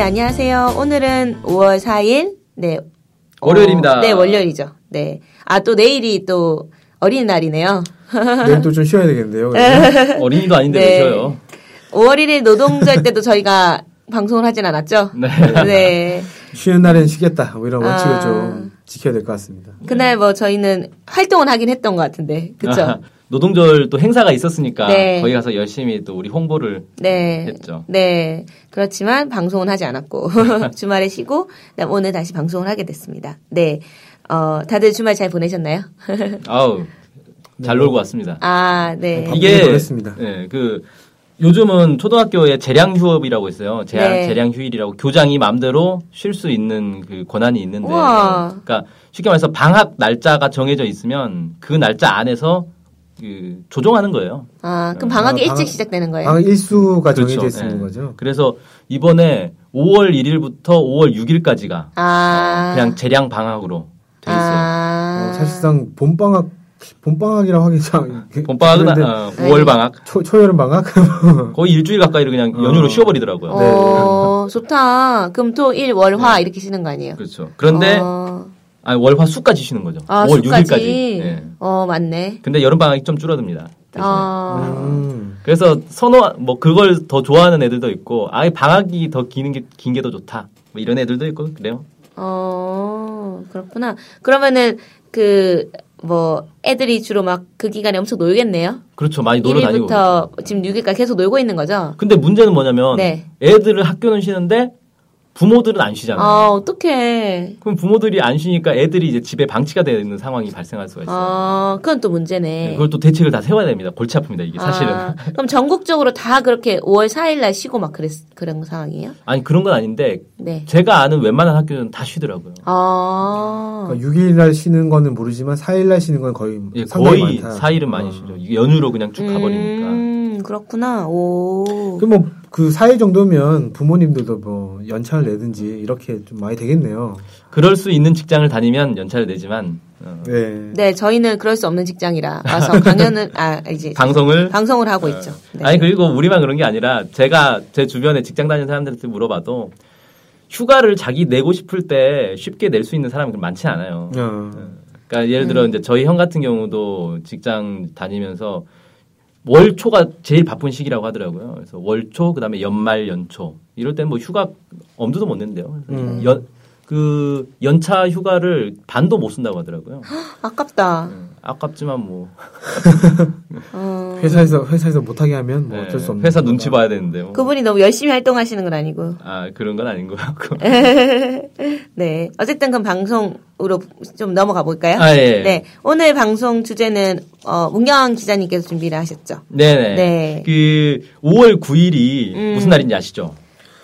네, 안녕하세요. 오늘은 5월 4일, 네. 월요일입니다. 어, 네, 월요일이죠. 네. 아, 또 내일이 또 어린이날이네요. 내일 또 좀 쉬어야 되겠는데요. 어린이도 아닌데 네. 왜 쉬어요? 5월 1일 노동절 때도 저희가 방송을 하진 않았죠? 네. 네. 쉬는 날엔 쉬겠다. 뭐 이런 원칙을 아. 좀 지켜야 될 것 같습니다. 그날 뭐 저희는 활동을 하긴 했던 것 같은데. 그쵸? 아, 노동절 또 행사가 있었으니까 네. 거기 가서 열심히 또 우리 홍보를 네. 했죠. 네. 그렇지만 방송은 하지 않았고 주말에 쉬고 그다음 오늘 다시 방송을 하게 됐습니다. 네. 어, 다들 주말 잘 보내셨나요? 아우 잘 놀고 왔습니다. 아, 네. 바쁘게 이게 보냈습니다. 네, 그 요즘은 초등학교에 재량 휴업이라고 있어요. 재량, 네. 재량 휴일이라고 교장이 마음대로 쉴 수 있는 그 권한이 있는데, 우와. 그러니까 쉽게 말해서 방학 날짜가 정해져 있으면 그 날짜 안에서 그 조정하는 거예요. 아, 그럼 방학이 아, 일찍 방학- 시작되는 거예요? 방학 일수가 그렇죠. 정해져 있는 네. 거죠. 그래서 이번에 5월 1일부터 5월 6일까지가 아. 그냥 재량 방학으로 돼 있어요. 아. 어, 사실상 봄 방학 봄 방학이라고 하기 참 봄 방학은 그런데 어, 5월 방학 초, 초여름 방학 거의 일주일 가까이를 그냥 연휴로 어. 쉬어버리더라고요. 어, 좋다. 금, 토, 일, 월, 화 이렇게 쉬는 거 아니에요? 그렇죠. 그런데 어, 아니, 월화 수까지 쉬는 거죠. 아, 5월 수까지? 6일까지. 예. 어, 맞네. 근데 여름 방학이 좀 줄어듭니다. 어, 음. 그래서 선호 뭐 그걸 더 좋아하는 애들도 있고 아예 방학이 더 기는 게 긴 게 더 좋다. 뭐 이런 애들도 있고 그래요. 어, 그렇구나. 그러면은 그, 뭐, 애들이 주로 막 그 기간에 엄청 놀겠네요? 그렇죠. 많이 놀러 다니고. 그렇죠. 1일부터 지금 6일까지 계속 놀고 있는 거죠? 근데 문제는 뭐냐면 네. 애들은 학교는 쉬는데 부모들은 안 쉬잖아요. 아, 어떡해. 그럼 부모들이 안 쉬니까 애들이 이제 집에 방치가 되는 상황이 발생할 수가 있어요. 아, 그건 또 문제네. 그걸 또 대책을 다 세워야 됩니다. 골치 아픕니다, 이게 사실은. 아, 그럼 전국적으로 다 그렇게 5월 4일 날 쉬고 막 그랬, 그런 상황이에요? 아니, 그런 건 아닌데, 네. 제가 아는 웬만한 학교는 다 쉬더라고요. 아. 그러니까 6일날 쉬는 거는 모르지만 4일날 쉬는 건 거의 예, 상당히 거의 많다. 사일은 많이 어. 쉬죠. 연휴로 그냥 쭉 가버리니까. 음, 그렇구나. 오. 그뭐그 4일 정도면 부모님들도 뭐 연차를 내든지 이렇게 좀 많이 되겠네요. 그럴 수 있는 직장을 다니면 연차를 내지만, 어, 네. 네, 저희는 그럴 수 없는 직장이라 와서 강연을, 아, 이제. 방송을 방송을 하고 있죠. 네. 아니 그리고 우리만 그런 게 아니라 제가 제 주변에 직장 다니는 사람들한테 물어봐도 휴가를 자기 내고 싶을 때 쉽게 낼 수 있는 사람이 많지 않아요. 어. 그러니까 예를 음. 들어 이제 저희 형 같은 경우도 직장 다니면서 월초가 제일 바쁜 시기라고 하더라고요. 그래서 월초 그다음에 연말 연초 이럴 때는 뭐 휴가 엄두도 못 낸대요. 음. 연, 그 연차 휴가를 반도 못 쓴다고 하더라고요. 아깝다. 음, 아깝지만 뭐 어, 회사에서 회사에서 못하게 하면 뭐 네, 어쩔 수 없는 회사 거다. 눈치 봐야 되는데 뭐. 그분이 너무 열심히 활동하시는 건 아니고. 아 그런 건 아닌 것 같고. 네. 어쨌든 그럼 방송으로 좀 넘어가 볼까요? 아, 예. 네. 오늘 방송 주제는, 어, 문경 기자님께서 준비를 하셨죠. 네네. 네. 그 5월 9일이 음. 무슨 날인지 아시죠?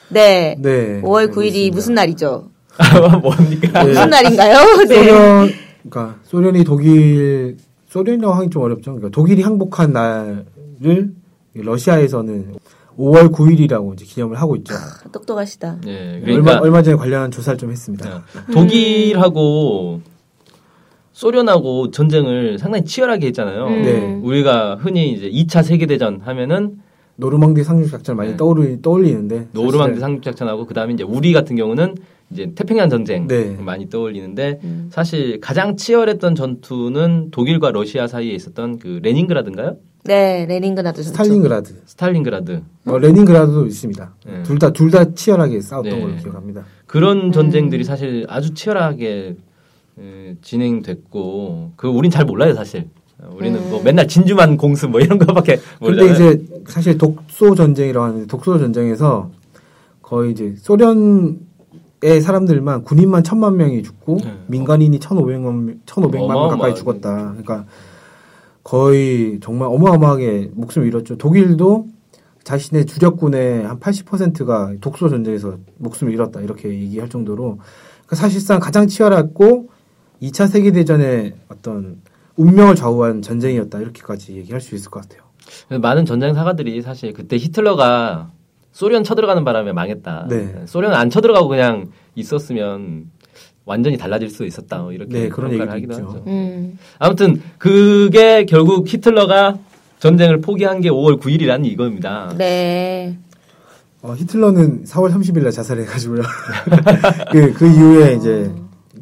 네. 네. 5월 9일이 알겠습니다. 무슨 날이죠? 뭡니까? 네. 무슨 날인가요? 네. 소련 그러니까 소련이 독일 소련이라고 하기 좀 어렵죠. 그러니까 독일이 항복한 날을 러시아에서는 5월 9일이라고 이제 기념을 하고 있죠. 똑똑하시다. 네, 얼마 그러니까 얼마 전에 관련한 조사를 좀 했습니다. 어, 독일하고 소련하고 전쟁을 상당히 치열하게 했잖아요. 음. 네. 우리가 흔히 이제 2차 세계대전 하면은 노르망디 상륙 작전을 많이 네. 떠올리, 떠올리는데 노르망디 상륙작전하고 그다음에 이제 우리 같은 경우는 이제 태평양 전쟁 네. 많이 떠올리는데 음. 사실 가장 치열했던 전투는 독일과 러시아 사이에 있었던 그 레닌그라드인가요? 네, 레닌그라드. 스탈린그라드, 스탈린그라드 어, 레닌그라드도 있습니다. 네. 둘다 둘 다 치열하게 싸웠던 네. 걸로 기억합니다. 그런 음. 전쟁들이 사실 아주 치열하게 에, 진행됐고 그 우린 잘 몰라요 사실 어, 우리는 음. 뭐 맨날 진주만 공습 뭐 이런 거밖에 근데 몰라요. 이제 사실 독소 전쟁이라고 하는데 독소 전쟁에서 거의 이제 소련 의 사람들만 군인만 천만 명이 죽고 네. 민간인이 천오백만 천오백만 명 가까이. 죽었다. 그러니까 거의 정말 어마어마하게 목숨을 잃었죠. 독일도 자신의 주력군의 한 80%가 독소 전쟁에서 목숨을 잃었다 이렇게 얘기할 정도로 그러니까 사실상 가장 치열했고 2차 세계 대전의 어떤 운명을 좌우한 전쟁이었다 이렇게까지 얘기할 수 있을 것 같아요. 많은 전쟁 사가들이 사실 그때 히틀러가 소련 쳐들어가는 바람에 망했다. 네. 소련 안 쳐들어가고 그냥 있었으면 완전히 달라질 수 있었다. 뭐 이렇게 네, 그런 얘기도 하기도 있죠. 하죠. 음. 아무튼 그게 결국 히틀러가 전쟁을 포기한 게 5월 9일이라는 이겁니다. 네. 어, 히틀러는 4월 30일 날 자살해가지고요. 그, 그 이후에 이제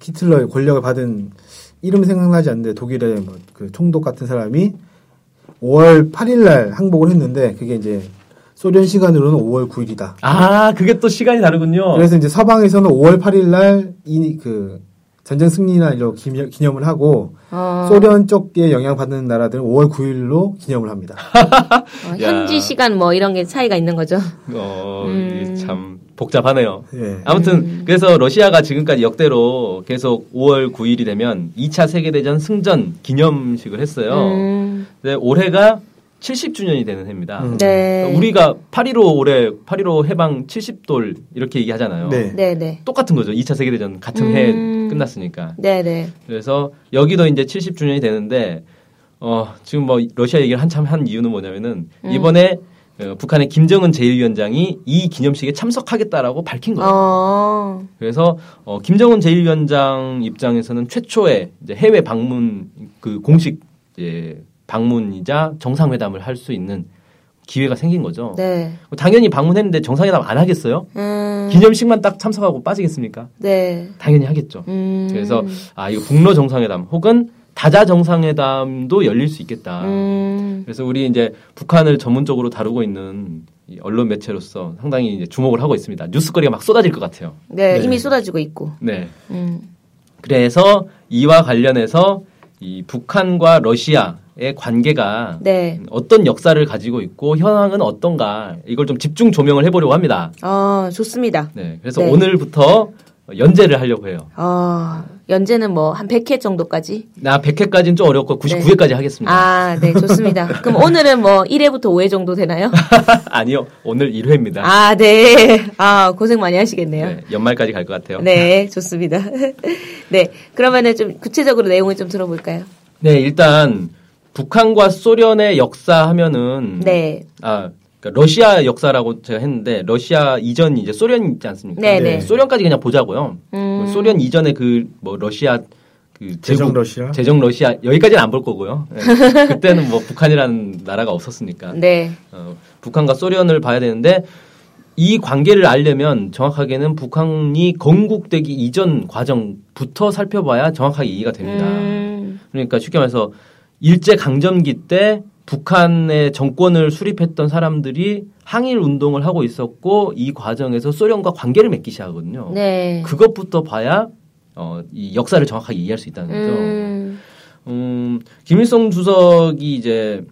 히틀러의 권력을 받은 이름 생각나지 않는데 독일의 뭐 그 총독 같은 사람이 5월 8일 날 항복을 했는데 그게 이제 소련 시간으로는 5월 9일이다. 아, 그게 또 시간이 다르군요. 그래서 이제 서방에서는 5월 8일 날 이 그 전쟁 승리날로 기념- 기념을 하고 어, 소련 쪽에 영향받는 나라들은 5월 9일로 기념을 합니다. 어, 야. 현지 시간 뭐 이런 게 차이가 있는 거죠. 어, 음. 참 복잡하네요. 예. 아무튼 그래서 러시아가 지금까지 역대로 계속 5월 9일이 되면 2차 세계대전 승전 기념식을 했어요. 음, 근데 올해가 70주년이 되는 해입니다. 음. 네. 우리가 8.15 올해 8.15 해방 70돌 이렇게 얘기하잖아요. 네. 네, 네. 똑같은 거죠. 2차 세계대전 같은 음. 해 끝났으니까. 네, 네. 그래서 여기도 이제 70주년이 되는데 어 지금 뭐 러시아 얘기를 한참 한 이유는 뭐냐면은 음. 이번에 어, 북한의 김정은 제1위원장이 이 기념식에 참석하겠다라고 밝힌 거예요. 어, 그래서 어, 김정은 제1위원장 입장에서는 최초의 이제 해외 방문 그 공식 이제 방문이자 정상회담을 할 수 있는 기회가 생긴 거죠. 네. 당연히 방문했는데 정상회담 안 하겠어요? 음, 기념식만 딱 참석하고 빠지겠습니까? 네. 당연히 하겠죠. 음, 그래서 아 이거 북러 정상회담 혹은 다자 정상회담도 열릴 수 있겠다. 음, 그래서 우리 이제 북한을 전문적으로 다루고 있는 이 언론 매체로서 상당히 이제 주목을 하고 있습니다. 뉴스거리가 막 쏟아질 것 같아요. 네, 네. 이미 쏟아지고 있고. 네. 음, 그래서 이와 관련해서 이 북한과 러시아 의 관계가 네. 어떤 역사를 가지고 있고 현황은 어떤가 이걸 좀 집중 조명을 해보려고 합니다. 어, 좋습니다. 네. 그래서 네. 오늘부터 연재를 하려고 해요. 어, 연재는 뭐 한 100회 정도까지? 나 100회까지는 좀 어렵고 99회까지 하겠습니다. 아, 네, 좋습니다. 그럼 오늘은 뭐 1회부터 5회 정도 되나요? 아니요. 오늘 1회입니다. 아, 네. 아, 고생 많이 하시겠네요. 네, 연말까지 갈 것 같아요. 네, 좋습니다. 네, 그러면은 좀 구체적으로 내용을 좀 들어볼까요? 네, 일단 북한과 소련의 역사 하면은 네, 아 그러니까 러시아 역사라고 제가 했는데 러시아 이전이 이제 소련 있지 않습니까? 네, 네. 소련까지 그냥 보자고요. 음. 소련 이전에 그 뭐 러시아 그 제정 러시아. 제정 러시아 여기까지는 안 볼 거고요. 네. 그때는 뭐 북한이라는 나라가 없었으니까 네, 어, 북한과 소련을 봐야 되는데 이 관계를 알려면 정확하게는 북한이 건국되기 이전 과정부터 살펴봐야 정확하게 이해가 됩니다. 음, 그러니까 쉽게 말해서 일제 강점기 때 북한의 정권을 수립했던 사람들이 항일 운동을 하고 있었고 이 과정에서 소련과 관계를 맺기 시작하거든요. 네. 그것부터 봐야 어, 이 역사를 정확하게 이해할 수 있다는 거죠. 음, 음, 김일성 주석이 이제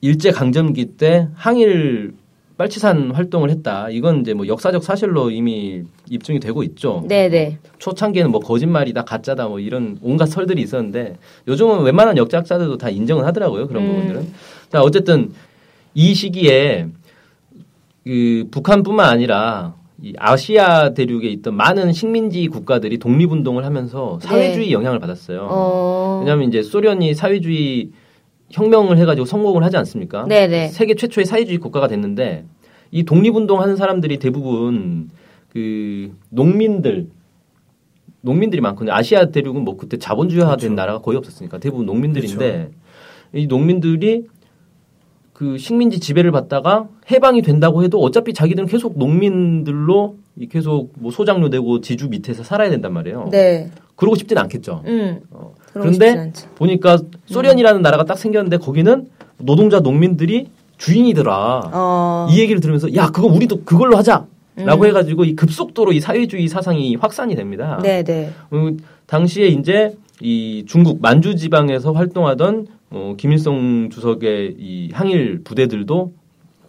일제 강점기 때 항일 빨치산 활동을 했다. 이건 이제 뭐 역사적 사실로 이미 입증이 되고 있죠. 네, 네. 초창기에는 뭐 거짓말이다, 가짜다, 뭐 이런 온갖 설들이 있었는데 요즘은 웬만한 역사학자들도 다 인정을 하더라고요. 그런 음. 부분들은. 자, 어쨌든 이 시기에 그 북한뿐만 아니라 이 아시아 대륙에 있던 많은 식민지 국가들이 독립운동을 하면서 사회주의 영향을 받았어요. 네. 어, 왜냐하면 이제 소련이 사회주의 혁명을 해가지고 성공을 하지 않습니까? 네네. 세계 최초의 사회주의 국가가 됐는데 이 독립운동 하는 사람들이 대부분 그 농민들 농민들이 많거든요. 아시아 대륙은 뭐 그때 자본주의화된 그렇죠. 나라가 거의 없었으니까 대부분 농민들인데 이 농민들이 그 식민지 지배를 받다가 해방이 된다고 해도 어차피 자기들은 계속 농민들로 이 계속 뭐 소장료 내고 지주 밑에서 살아야 된단 말이에요. 네. 그러고 싶진 않겠죠. 음. 어, 그런데. 보니까 소련이라는 나라가 딱 생겼는데 거기는 노동자 농민들이 주인이더라. 어, 이 얘기를 들으면서 야 그거 우리도 그걸로 하자 라고 음. 해가지고 이 급속도로 이 사회주의 사상이 확산이 됩니다. 네, 네. 음, 당시에 이제 이 중국 만주 지방에서 활동하던 어, 김일성 주석의 이 항일 부대들도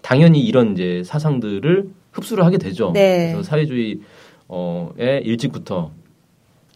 당연히 이런 이제 사상들을 흡수를 하게 되죠. 네. 그래서 사회주의 어에 일찍부터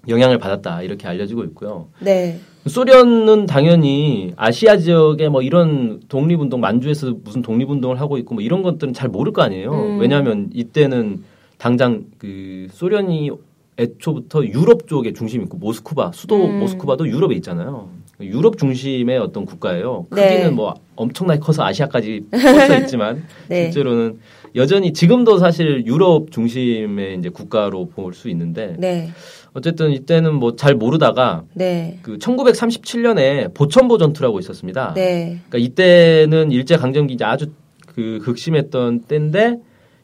영향을 받았다 이렇게 알려지고 있고요. 네. 소련은 당연히 아시아 지역에 뭐 이런 독립운동 만주에서 무슨 독립운동을 하고 있고 뭐 이런 것들은 잘 모를 거 아니에요. 음. 왜냐하면 이때는 당장 그 소련이 애초부터 유럽 쪽에 중심이 있고 모스크바 수도 음. 모스크바도 유럽에 있잖아요. 유럽 중심의 어떤 국가예요. 네. 크기는 뭐 엄청나게 커서 아시아까지 뻗어 있지만 네. 실제로는 여전히 지금도 사실 유럽 중심의 이제 국가로 볼 수 있는데 네. 어쨌든 이때는 뭐 잘 모르다가 네. 그 1937년에 보천보 전투라고 있었습니다. 네. 그러니까 이때는 일제 강점기 이제 아주 그 극심했던 때인데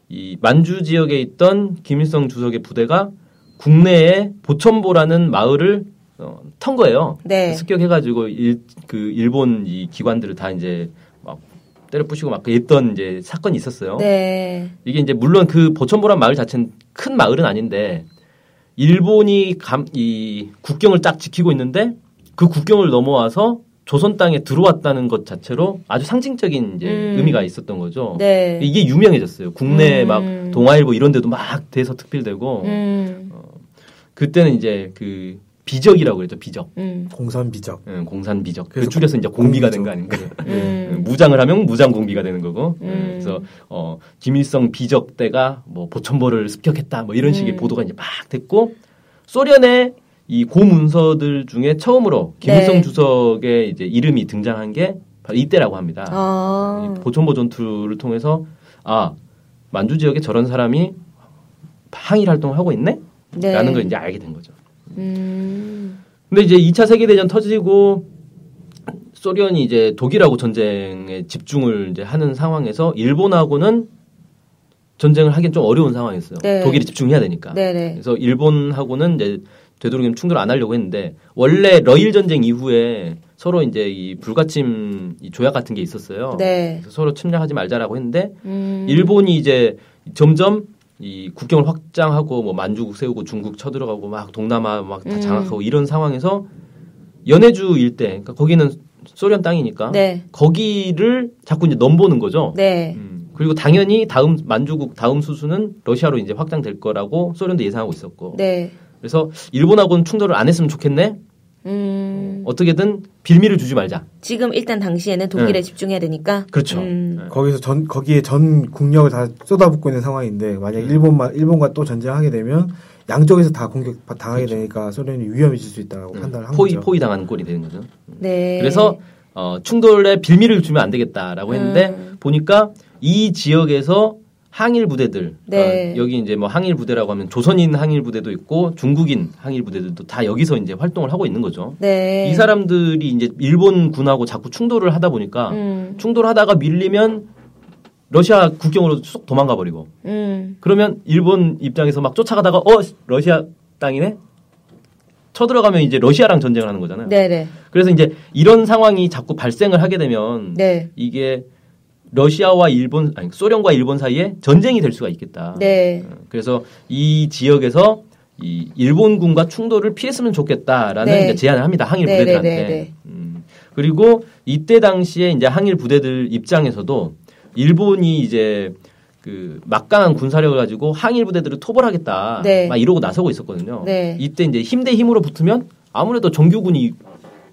이 만주 지역에 있던 김일성 주석의 부대가 국내에 보천보라는 마을을 어, 턴 거예요. 네. 습격해가지고 일, 그 일본 이 기관들을 다 이제 막 때려 부시고 막 그랬던 이제 사건이 있었어요. 네. 이게 이제 물론 그 보천보란 마을 자체는 큰 마을은 아닌데 일본이 감, 이 국경을 딱 지키고 있는데 그 국경을 넘어와서 조선 땅에 들어왔다는 것 자체로 아주 상징적인 이제 음. 의미가 있었던 거죠. 네. 이게 유명해졌어요. 국내 음. 막 동아일보 이런 데도 막 대서 특필되고 음. 그때는 이제 그 비적이라고 그랬죠. 비적. 음. 공산 비적. 응, 공산 비적. 그 줄여서 이제 공비가 된. 거 아닌가. 음. 무장을 하면 무장 공비가 되는 거고. 음. 그래서 어 김일성 비적 때가 뭐 보천보를 습격했다 뭐 이런 식의 음. 보도가 이제 막 됐고 소련의 이 고문서들 중에 처음으로 김일성 네. 주석의 이제 이름이 등장한 게 바로 이때라고 합니다. 아. 이 보천보 전투를 통해서 아 만주 지역에 저런 사람이 항일 활동을 하고 있네? 네. 라는 걸 이제 알게 된 거죠. 음. 근데 이제 2차 세계 대전 터지고 소련이 이제 독일하고 전쟁에 집중을 이제 하는 상황에서 일본하고는 전쟁을 하기엔 좀 어려운 상황이었어요. 네. 독일이 집중해야 되니까. 네네. 그래서 일본하고는 이제 되도록이면 충돌을 안 하려고 했는데 원래 러일 전쟁 이후에 서로 이제 이 불가침 이 조약 같은 게 있었어요. 네. 서로 침략하지 말자라고 했는데 음. 일본이 이제 점점 이 국경을 확장하고 뭐 만주국 세우고 중국 쳐들어가고 막 동남아 막다 음. 장악하고 이런 상황에서 연해주 일대 그러니까 거기는 소련 땅이니까 네. 거기를 자꾸 이제 넘보는 거죠. 네. 음, 그리고 당연히 다음 만주국 다음 수수는 러시아로 이제 확장될 거라고 소련도 예상하고 있었고 네. 그래서 일본하고는 충돌을 안 했으면 좋겠네. 음. 어떻게든 빌미를 주지 말자. 지금 일단 당시에는 독일에 네. 집중해야 되니까. 그렇죠. 음. 네. 거기서 전 거기에 전 국력을 다 쏟아붓고 있는 상황인데 만약 일본만 일본과 또 전쟁하게 되면 양쪽에서 다 공격 바- 당하게 되니까 소련이 위험해질 수 있다고 판단을 한 그렇죠. 포위 거죠. 포위 당하는 꼴이 되는 거죠. 네. 그래서 어, 충돌에 빌미를 주면 안 되겠다라고 했는데 음. 보니까 이 지역에서 항일 부대들 네. 어, 여기 이제 뭐 항일 부대라고 하면 조선인 항일 부대도 있고 중국인 항일 부대들도 다 여기서 이제 활동을 하고 있는 거죠. 네. 이 사람들이 이제 일본 군하고 자꾸 충돌을 하다 보니까 음. 충돌하다가 밀리면 러시아 국경으로 쑥 도망가 버리고 음. 그러면 일본 입장에서 막 쫓아가다가 어 러시아 땅이네 쳐들어가면 이제 러시아랑 전쟁을 하는 거잖아요. 네네. 그래서 이제 이런 상황이 자꾸 발생을 하게 되면 네. 이게 러시아와 일본 아니 소련과 일본 사이에 전쟁이 될 수가 있겠다. 네. 어, 그래서 이 지역에서 이 일본군과 충돌을 피했으면 좋겠다라는 네. 제안을 합니다. 항일 네, 부대들한테. 네, 네, 네. 음, 그리고 이때 당시에 이제 항일 부대들 입장에서도 일본이 이제 그 막강한 군사력을 가지고 항일 부대들을 토벌하겠다. 네. 막 이러고 나서고 있었거든요. 네. 이때 이제 힘 대 힘으로 붙으면 아무래도 정규군이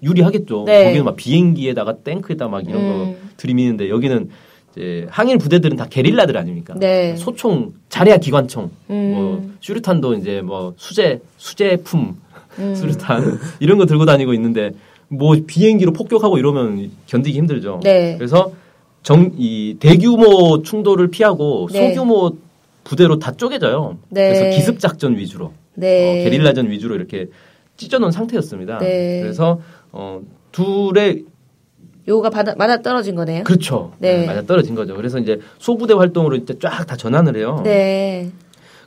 유리하겠죠. 네. 거기는 막 비행기에다가 탱크에다 막 이런 거 음. 들이미는데 여기는 이제 항일 부대들은 다 게릴라들 아닙니까? 네. 소총, 자레아 기관총, 음. 뭐 슈르탄도 이제 뭐 수제 수제품 음. 수류탄 이런 거 들고 다니고 있는데 뭐 비행기로 폭격하고 이러면 견디기 힘들죠. 네. 그래서 정 이 대규모 충돌을 피하고 네. 소규모 부대로 다 쪼개져요. 네. 그래서 기습 작전 위주로 네. 어, 게릴라전 위주로 이렇게 찢어놓은 상태였습니다. 네. 그래서 어, 둘의 요가 받아, 맞아 떨어진 거네요. 그렇죠. 네. 네, 맞아 떨어진 거죠. 그래서 이제 소부대 활동으로 이제 쫙 다 전환을 해요. 네.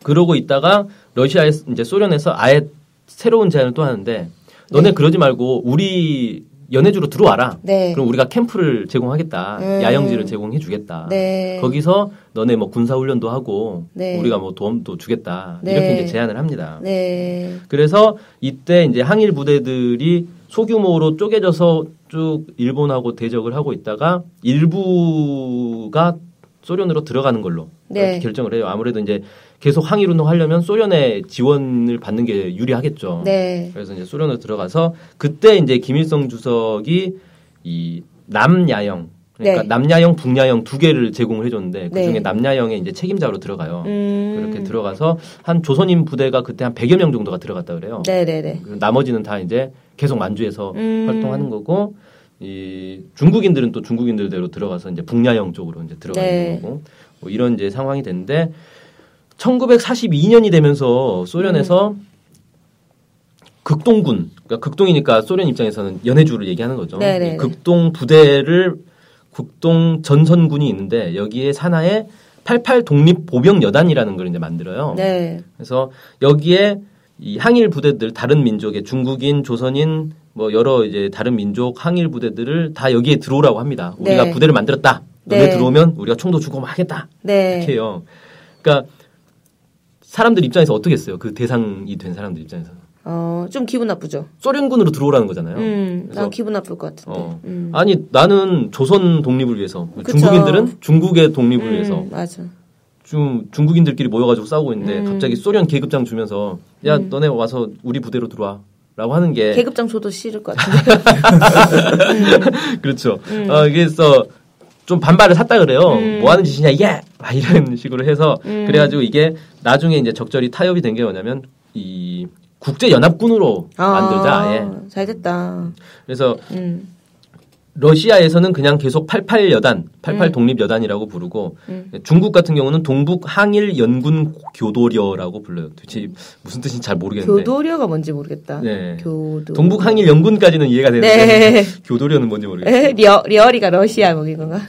그러고 있다가 러시아에 이제 소련에서 아예 새로운 제안을 또 하는데 너네 네. 그러지 말고 우리 연해주로 들어와라. 네. 그럼 우리가 캠프를 제공하겠다. 음. 야영지를 제공해 주겠다. 네. 거기서 너네 뭐 군사 훈련도 하고 네. 우리가 뭐 도움도 주겠다. 네. 이렇게 이제 제안을 합니다. 네. 그래서 이때 이제 항일 부대들이 소규모로 쪼개져서 쭉 일본하고 대적을 하고 있다가 일부가 소련으로 들어가는 걸로 네. 결정을 해요. 아무래도 이제 계속 항일 운동 하려면 소련의 지원을 받는 게 유리하겠죠. 네. 그래서 이제 소련으로 들어가서 그때 이제 김일성 주석이 이 남야영 그러니까 네. 남야영, 북야영 두 개를 제공을 해줬는데 그 중에 네. 남야영의 이제 책임자로 들어가요. 음. 그렇게 들어가서 한 조선인 부대가 그때 한 100여 명 정도가 들어갔다 그래요. 네네네. 그리고 나머지는 다 이제 계속 만주에서 음. 활동하는 거고 이 중국인들은 또 중국인들대로 들어가서 이제 북야영 쪽으로 이제 들어가는 네. 거고 뭐 이런 이제 상황이 됐는데 1942년이 되면서 소련에서 음. 극동군 그러니까 극동이니까 소련 입장에서는 연해주를 얘기하는 거죠. 네네네. 이 극동 부대를 극동 전선군이 있는데 여기에 산하에 88 독립 보병 여단이라는 걸 이제 만들어요. 네. 그래서 여기에 이 항일 부대들 다른 민족의 중국인, 조선인 뭐 여러 이제 다른 민족 항일 부대들을 다 여기에 들어오라고 합니다. 우리가 네. 부대를 만들었다. 너네 네. 들어오면 우리가 총도 주고 막 하겠다. 네. 이렇게 해요. 그러니까 사람들 입장에서 어떻게 했어요? 그 대상이 된 사람들 입장에서. 어, 좀 기분 나쁘죠. 소련군으로 들어오라는 거잖아요. 음, 난 기분 나쁠 것 같은데. 어. 음. 아니 나는 조선 독립을 위해서 그쵸. 중국인들은 중국의 독립을 음, 위해서 맞아. 좀 중국인들끼리 모여가지고 싸우고 있는데 음. 갑자기 소련 계급장 주면서 야 너네 와서 우리 부대로 들어와 라고 하는 게 계급장 줘도 싫을 것 같은데. 그렇죠. 음. 어, 그래서 좀 반발을 샀다 그래요. 뭐 하는 짓이냐, 예! 막 이런 식으로 해서 음. 그래가지고 이게 나중에 이제 적절히 타협이 된 게 뭐냐면 이 국제 연합군으로 만들자, 아예. 아, 잘 됐다. 그래서 음. 러시아에서는 그냥 계속 88 여단, 88 음. 독립 여단이라고 부르고 중국 같은 경우는 동북 항일 연군 교도려라고 불러요. 도대체 무슨 뜻인지 잘 모르겠는데. 교도료가 뭔지 모르겠다. 네. 교도. 동북 항일 연군까지는 이해가 되는데 네. 교도려는 뭔지 모르겠어요. 에, 리어, 리어리가 러시아 거기 건가?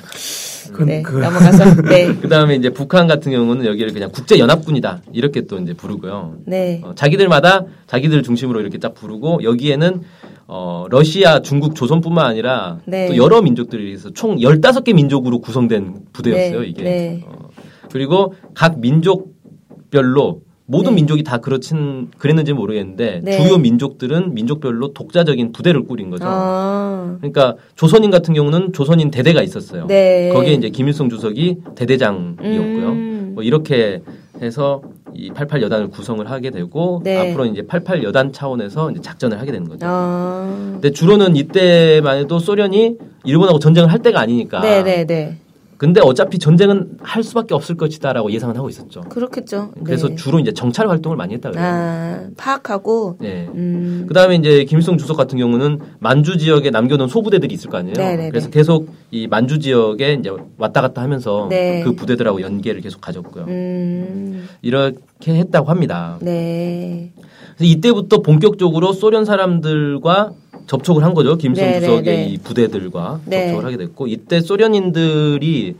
그, 네. 그, 넘어가서. 네. 그 다음에 이제 북한 같은 경우는 여기를 그냥 국제 연합군이다. 이렇게 또 이제 부르고요. 네. 어, 자기들마다 자기들 중심으로 이렇게 딱 부르고 여기에는 어, 러시아, 중국, 조선뿐만 아니라 네. 또 여러 민족들이 있어 총 15개 민족으로 구성된 부대였어요, 네. 이게. 네. 어, 그리고 각 민족별로 모든 네. 민족이 다 그렇진 그랬는지 모르겠는데 네. 주요 민족들은 민족별로 독자적인 부대를 꾸린 거죠. 아. 그러니까 조선인 같은 경우는 조선인 대대가 있었어요. 네. 거기에 이제 김일성 주석이 대대장이었고요. 음. 뭐 이렇게 해서 이 88 여단을 구성을 하게 되고 네. 앞으로 이제 88 여단 차원에서 이제 작전을 하게 되는 거죠. 아. 근데 주로는 이때만 해도 소련이 일본하고 전쟁을 할 때가 아니니까. 네네네. 근데 어차피 전쟁은 할 수밖에 없을 것이다라고 예상은 하고 있었죠. 그렇겠죠. 그래서 네. 주로 이제 정찰 활동을 많이 했다 그래요. 아, 파악하고, 네. 음. 그 다음에 이제 김일성 주석 같은 경우는 만주 지역에 남겨놓은 소부대들이 있을 거 아니에요. 네네네. 그래서 계속 이 만주 지역에 이제 왔다 갔다 하면서 네. 그 부대들하고 연계를 계속 가졌고요. 음. 이렇게 했다고 합니다. 네. 그래서 이때부터 본격적으로 소련 사람들과 접촉을 한 거죠. 김일성 네네네. 주석의 이 부대들과 네. 접촉을 하게 됐고 이때 소련인들이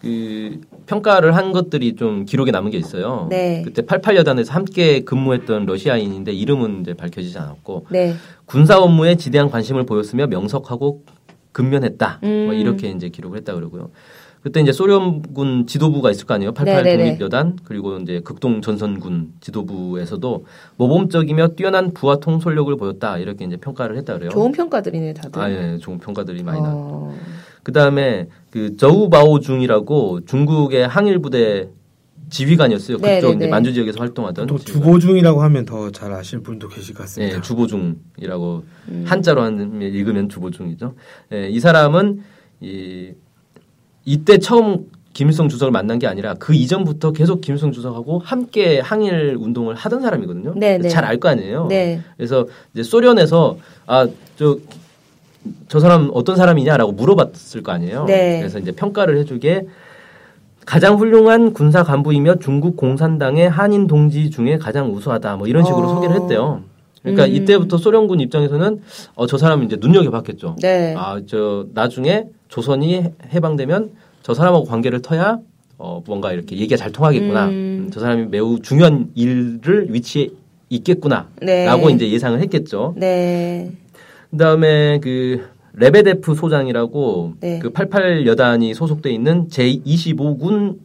그 평가를 한 것들이 좀 기록에 남은 게 있어요. 네. 그때 88여단에서 함께 근무했던 러시아인인데 이름은 이제 밝혀지지 않았고 네. 군사 업무에 지대한 관심을 보였으며 명석하고 근면했다. 뭐 음. 이렇게 이제 기록을 했다 그러고요. 그때 이제 소련군 지도부가 있을 거 아니에요. 88 네네네. 독립여단 그리고 이제 극동 전선군 지도부에서도 모범적이며 뛰어난 부하 통솔력을 보였다. 이렇게 이제 평가를 했다 그래요. 좋은 평가들이네, 다들. 아, 예, 좋은 평가들이 많이 나. 어. 그 다음에 그 저우바오 중이라고 중국의 항일 부대 지휘관이었어요. 그쪽 네네네. 이제 만주 지역에서 활동하던 또 지휘관. 주보중이라고 하면 더 잘 아시는 분도 계실 것 같습니다. 예, 주보중이라고 음. 한자로 하면 읽으면 주보중이죠. 예, 이 사람은 이 이때 처음 김일성 주석을 만난 게 아니라 그 이전부터 계속 김일성 주석하고 함께 항일 운동을 하던 사람이거든요. 네, 네. 잘알 거 아니에요. 네. 그래서 이제 소련에서 아저 저 사람 어떤 사람이냐라고 물어봤을 거 아니에요. 네. 그래서 이제 평가를 해주게 가장 훌륭한 군사 간부이며 중국 공산당의 한인 동지 중에 가장 우수하다. 뭐 이런 식으로 어. 소개를 했대요. 그러니까 음. 이때부터 소련군 입장에서는 어, 저 사람은 이제 눈여겨봤겠죠. 네. 아, 저 나중에 조선이 해방되면 저 사람하고 관계를 터야 어, 뭔가 이렇게 얘기가 잘 통하겠구나. 음. 음, 저 사람이 매우 중요한 일을 위치에 있겠구나. 네. 라고 이제 예상을 했겠죠. 네. 그 다음에 그 레베데프 소장이라고 네. 그88 여단이 소속돼 있는 제25군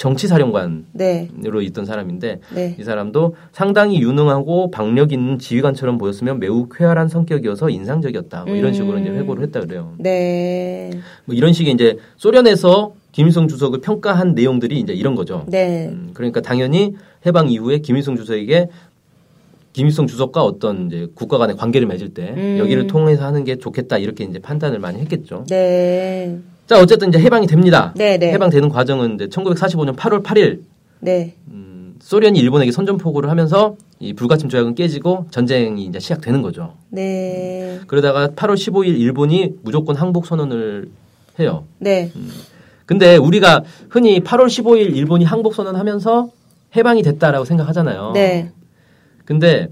정치사령관으로 네. 있던 사람인데 네. 이 사람도 상당히 유능하고 박력 있는 지휘관처럼 보였으며 매우 쾌활한 성격이어서 인상적이었다. 뭐 이런 식으로 음. 이제 회고를 했다 그래요. 네. 뭐 이런 식의 이제 소련에서 김일성 주석을 평가한 내용들이 이제 이런 거죠. 네. 음, 그러니까 당연히 해방 이후에 김일성 주석에게 김일성 주석과 어떤 이제 국가 간의 관계를 맺을 때 음. 여기를 통해서 하는 게 좋겠다 이렇게 이제 판단을 많이 했겠죠. 네. 자 어쨌든 이제 해방이 됩니다. 네, 네. 해방되는 과정은 이제 1945년 8월 8일 네. 음, 소련이 일본에게 선전포고를 하면서 이 불가침 조약은 깨지고 전쟁이 이제 시작되는 거죠. 네. 그러다가 8월 15일 일본이 무조건 항복 선언을 해요. 네. 근데 우리가 흔히 8월 15일 일본이 항복 선언하면서 해방이 됐다라고 생각하잖아요. 네. 근데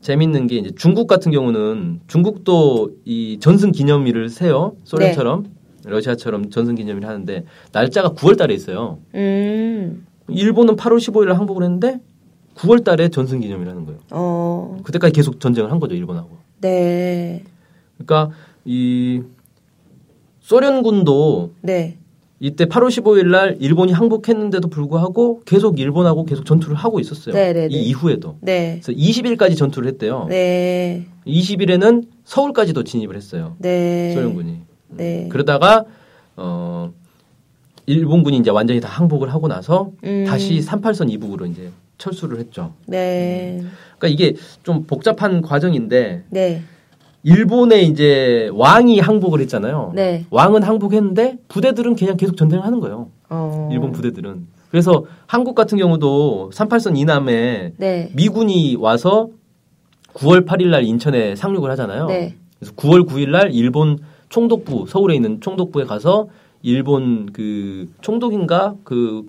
재밌는 게 이제 중국 같은 경우는 중국도 이 전승 기념일을 세요. 소련처럼. 러시아처럼 전승기념일 하는데 날짜가 9월 달에 있어요. 음. 일본은 8월 15일에 항복을 했는데 9월 달에 전승기념일 하는 거예요. 어. 그때까지 계속 전쟁을 한 거죠, 일본하고. 네. 그러니까 이 소련군도 네. 이때 8월 15일 날 일본이 항복했는데도 불구하고 계속 일본하고 계속 전투를 하고 있었어요. 네네네. 이 이후에도. 네. 그래서 20일까지 전투를 했대요. 네. 20일에는 서울까지도 진입을 했어요. 네. 소련군이. 네. 그러다가 어 일본군이 이제 완전히 다 항복을 하고 나서 음. 다시 38선 이북으로 이제 철수를 했죠. 네. 그러니까 이게 좀 복잡한 과정인데 네. 일본의 이제 왕이 항복을 했잖아요. 네. 왕은 항복했는데 부대들은 그냥 계속 전쟁을 하는 거예요. 어. 일본 부대들은. 그래서 한국 같은 경우도 38선 이남에 네. 미군이 와서 9월 8일 날 인천에 상륙을 하잖아요. 네. 그래서 9월 9일 날 일본 총독부 서울에 있는 총독부에 가서 일본 그 총독인가 그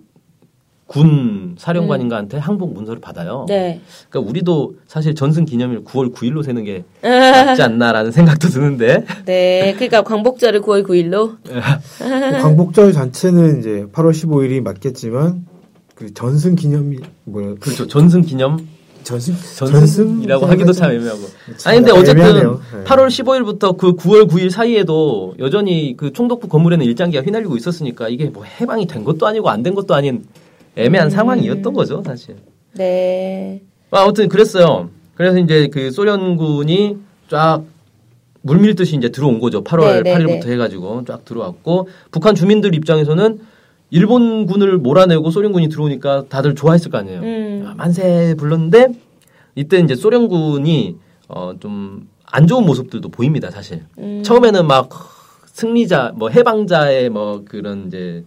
군 사령관인가한테 항복 문서를 받아요. 네. 그러니까 우리도 사실 전승 기념일 9월 9일로 세는 게 낫지 않나라는 생각도 드는데. 네. 그러니까 광복절을 9월 9일로. 그 광복절 자체는 이제 8월 15일이 맞겠지만 그 전승 기념일 뭐야 그렇죠. 전승 기념 전승 전승이라고 하기도 참 애매하고. 참 아니 근데 어쨌든 애매하네요. 네. 8월 15일부터 그 9월 9일 사이에도 여전히 그 총독부 건물에는 일장기가 휘날리고 있었으니까 이게 뭐 해방이 된 것도 아니고 안 된 것도 아닌 애매한 상황이었던 거죠, 사실. 네. 아, 아무튼 그랬어요. 그래서 이제 그 소련군이 쫙 물밀듯이 이제 들어온 거죠. 8월 네, 네, 8일부터 해가지고 쫙 들어왔고 북한 주민들 입장에서는 일본군을 몰아내고 소련군이 들어오니까 다들 좋아했을 거 아니에요. 음. 아, 만세 불렀는데 이때 이제 소련군이 어 좀 안 좋은 모습들도 보입니다, 사실. 음. 처음에는 막 승리자, 뭐 해방자의 뭐 그런 이제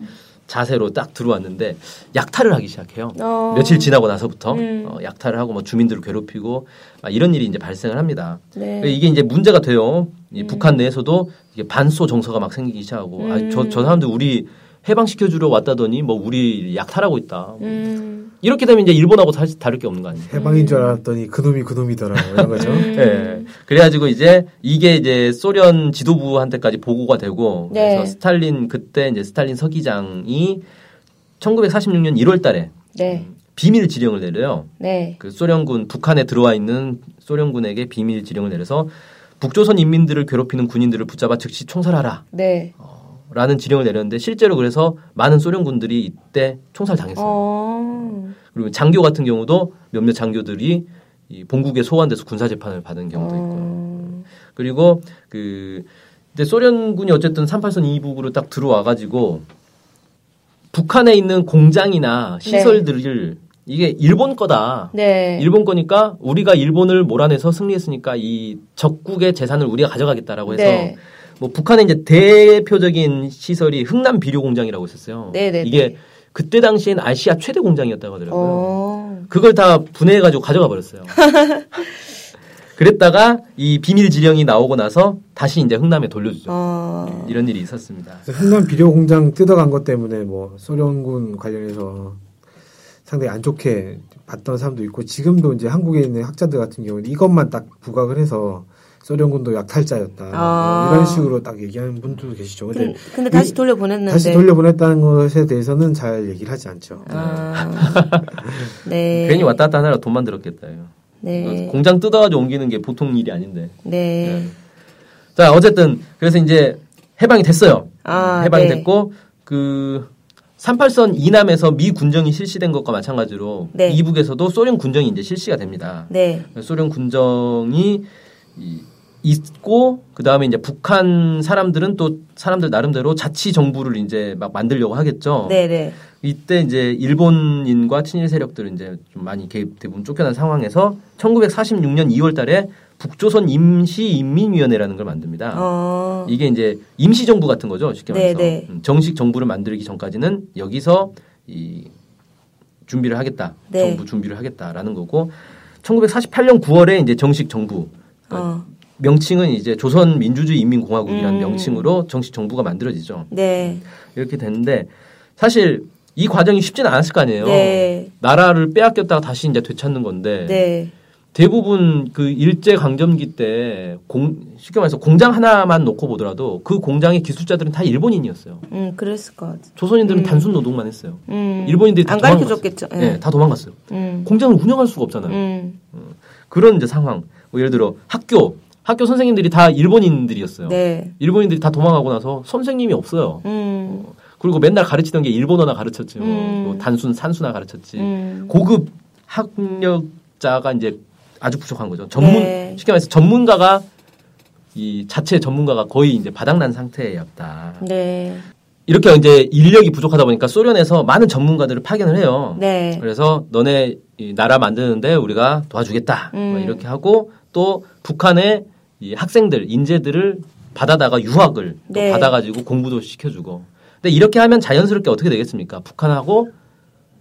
자세로 딱 들어왔는데 약탈을 하기 시작해요. 어. 며칠 지나고 나서부터 음. 어, 약탈을 하고 뭐 주민들을 괴롭히고 막 이런 일이 이제 발생을 합니다. 네. 이게 이제 문제가 돼요. 이 북한 내에서도 이게 반소 정서가 막 생기기 시작하고 아, 저, 저 사람들 우리 해방시켜 주러 왔다더니 뭐 우리 약탈하고 있다. 음. 이렇게 되면 이제 일본하고 사실 다를 게 없는 거 아니에요. 해방인 줄 알았더니 그놈이 그놈이더라 뭐 이런 거죠. 음. 예. 그래가지고 이제 이게 이제 소련 지도부한테까지 보고가 되고 네. 그래서 스탈린 그때 이제 스탈린 서기장이 1946년 1월 달에 네. 비밀 지령을 내려요. 네. 그 소련군 북한에 들어와 있는 소련군에게 비밀 지령을 내려서 북조선 인민들을 괴롭히는 군인들을 붙잡아 즉시 총살하라. 네. 라는 지령을 내렸는데 실제로 그래서 많은 소련군들이 이때 총살 당했어요. 어. 그리고 장교 같은 경우도 몇몇 장교들이 이 본국에 소환돼서 군사 재판을 받은 경우도 있고요. 어. 그리고 그 이제 소련군이 어쨌든 38선 이북으로 딱 들어와 가지고 북한에 있는 공장이나 시설들을 이게 일본 거다. 네. 일본 거니까 우리가 일본을 몰아내서 승리했으니까 이 적국의 재산을 우리가 가져가겠다라고 해서 네. 뭐 북한의 이제 대표적인 시설이 흥남 비료 공장이라고 있었어요. 네네네. 이게 그때 당시엔 아시아 최대 공장이었다고 하더라고요. 어. 그걸 다 분해해가지고 가져가 버렸어요. 그랬다가 이 비밀 지령이 나오고 나서 다시 이제 흥남에 돌려주죠. 어. 이런 일이 있었습니다. 흥남 비료 공장 뜯어간 것 때문에 뭐 소련군 관련해서 상당히 안 좋게 봤던 사람도 있고 지금도 이제 한국에 있는 학자들 같은 경우는 이것만 딱 부각을 해서 소련군도 약탈자였다 아. 뭐 이런 식으로 딱 얘기하는 분들도 계시죠. 근데 근데, 다시 돌려 보냈는데. 다시 돌려 보냈다는 것에 대해서는 잘 얘기를 하지 않죠. 아. 네. 괜히 왔다 갔다 하느라 돈만 들었겠다. 네. 공장 뜯어가지고 옮기는 게 보통 일이 아닌데. 네. 자, 어쨌든 그래서 이제 해방이 됐어요. 아, 해방이 네. 됐고 그 38선 이남에서 미 군정이 실시된 것과 마찬가지로 네. 이북에서도 소련 군정이 이제 실시가 됩니다. 네. 소련 군정이 이- 있고 그 다음에 이제 북한 사람들은 또 사람들 나름대로 자치 정부를 이제 막 만들려고 하겠죠. 네, 네. 이때 이제 일본인과 친일 세력들은 이제 좀 많이 개입 대부분 쫓겨난 상황에서 1946년 2월 달에 북조선 임시인민위원회라는 걸 만듭니다. 어. 이게 이제 임시 정부 같은 거죠, 쉽게 네, 말해서 네. 음, 정식 정부를 만들기 전까지는 여기서 이 준비를 하겠다, 네. 정부 준비를 하겠다라는 거고 1948년 9월에 이제 정식 정부 어. 명칭은 이제 조선 민주주의 인민공화국이라는 음. 명칭으로 정식 정부가 만들어지죠. 네. 이렇게 됐는데 사실 이 과정이 쉽지는 않았을 거 아니에요. 네. 나라를 빼앗겼다가 다시 이제 되찾는 건데 네. 대부분 그 일제 강점기 때 공, 쉽게 말해서 공장 하나만 놓고 보더라도 그 공장의 기술자들은 다 일본인이었어요. 음, 그랬을 것 같아. 조선인들은 단순 노동만 했어요. 음. 일본인들이 다안 도망갔어요. 가르쳐 줬겠죠. 예. 네, 다 도망갔어요. 음. 공장을 운영할 수가 없잖아요. 음. 그런 이제 상황. 뭐 예를 들어 학교, 학교 선생님들이 다 일본인들이었어요. 네. 일본인들이 다 도망가고 나서 선생님이 없어요. 음. 그리고 맨날 가르치던 게 일본어나 가르쳤지, 뭐, 음. 뭐 단순 산수나 가르쳤지. 음. 고급 학력자가 이제 아주 부족한 거죠. 전문 네. 쉽게 말해서 전문가가 이 자체 전문가가 거의 이제 바닥난 상태였다. 네. 이렇게 이제 인력이 부족하다 보니까 소련에서 많은 전문가들을 파견을 해요. 네. 그래서 너네 이 나라 만드는데 우리가 도와주겠다. 음. 뭐 이렇게 하고 또 북한의 이 학생들 인재들을 받아다가 유학을 또 네. 받아가지고 공부도 시켜주고. 근데 이렇게 하면 자연스럽게 어떻게 되겠습니까? 북한하고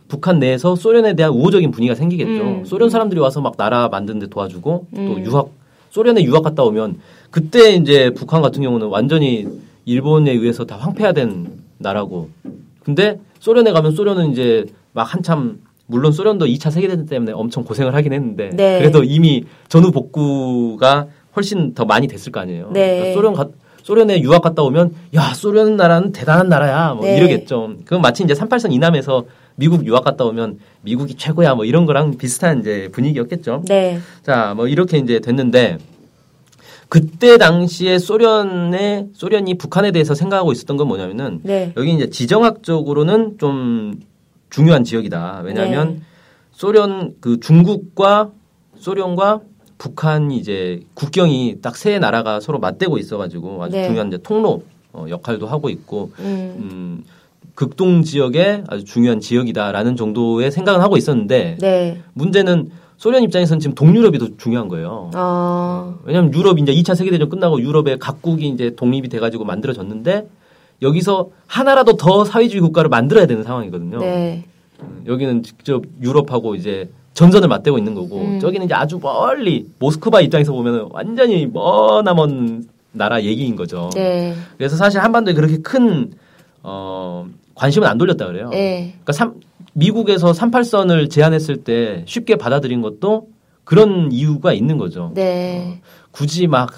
북한 내에서 소련에 대한 우호적인 분위기가 생기겠죠. 음. 소련 사람들이 와서 막 나라 만드는데 도와주고 또 음. 유학 소련에 유학 갔다 오면 그때 이제 북한 같은 경우는 완전히 일본에 의해서 다 황폐화된 나라고. 근데 소련에 가면 소련은 이제 막 한참 물론 소련도 2차 세계대전 때문에 엄청 고생을 하긴 했는데 네. 그래도 이미 전후 복구가 훨씬 더 많이 됐을 거 아니에요. 네. 그러니까 소련 가, 소련에 유학 갔다 오면 야 소련 나라는 대단한 나라야 뭐 네. 이러겠죠. 그건 마치 이제 38선 이남에서 미국 유학 갔다 오면 미국이 최고야 뭐 이런 거랑 비슷한 이제 분위기였겠죠. 네. 자, 뭐 이렇게 이제 됐는데 그때 당시에 소련의 소련이 북한에 대해서 생각하고 있었던 건 뭐냐면은 네. 여기 이제 지정학적으로는 좀 중요한 지역이다. 왜냐하면 네. 소련 그 중국과 소련과 북한이 이제 국경이 딱 세 나라가 서로 맞대고 있어가지고 아주 네. 중요한 이제 통로 어, 역할도 하고 있고 음. 음, 극동 지역의 아주 중요한 지역이다라는 정도의 생각은 하고 있었는데 네. 문제는 소련 입장에서는 지금 동유럽이 더 중요한 거예요. 어. 왜냐하면 유럽 이제 2차 세계대전 끝나고 유럽의 각국이 이제 독립이 돼가지고 만들어졌는데 여기서 하나라도 더 사회주의 국가를 만들어야 되는 상황이거든요. 네. 음, 여기는 직접 유럽하고 이제 전선을 맞대고 있는 거고 음. 저기는 이제 아주 멀리 모스크바 입장에서 보면 완전히 머나먼 나라 얘기인 거죠. 네. 그래서 사실 한반도에 그렇게 큰 어, 관심은 안 돌렸다 그래요. 네. 그러니까 삼- 미국에서 38선을 제안했을 때 쉽게 받아들인 것도 그런 이유가 있는 거죠. 네. 굳이 막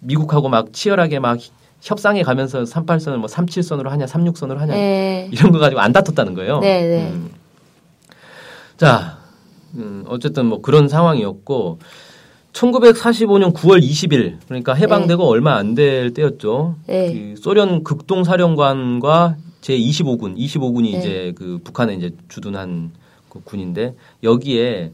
미국하고 막 치열하게 막 협상해 가면서 38선을 뭐 37선으로 하냐, 36선으로 하냐 네. 이런 거 가지고 안 다퉜다는 거예요. 네, 네. 음. 자, 음, 어쨌든 뭐 그런 상황이었고 1945년 9월 20일 그러니까 해방되고 얼마 안 될 때였죠. 네. 그 소련 극동 사령관과 제 25군, 25군이 네. 이제 그 북한에 이제 주둔한 그 군인데 여기에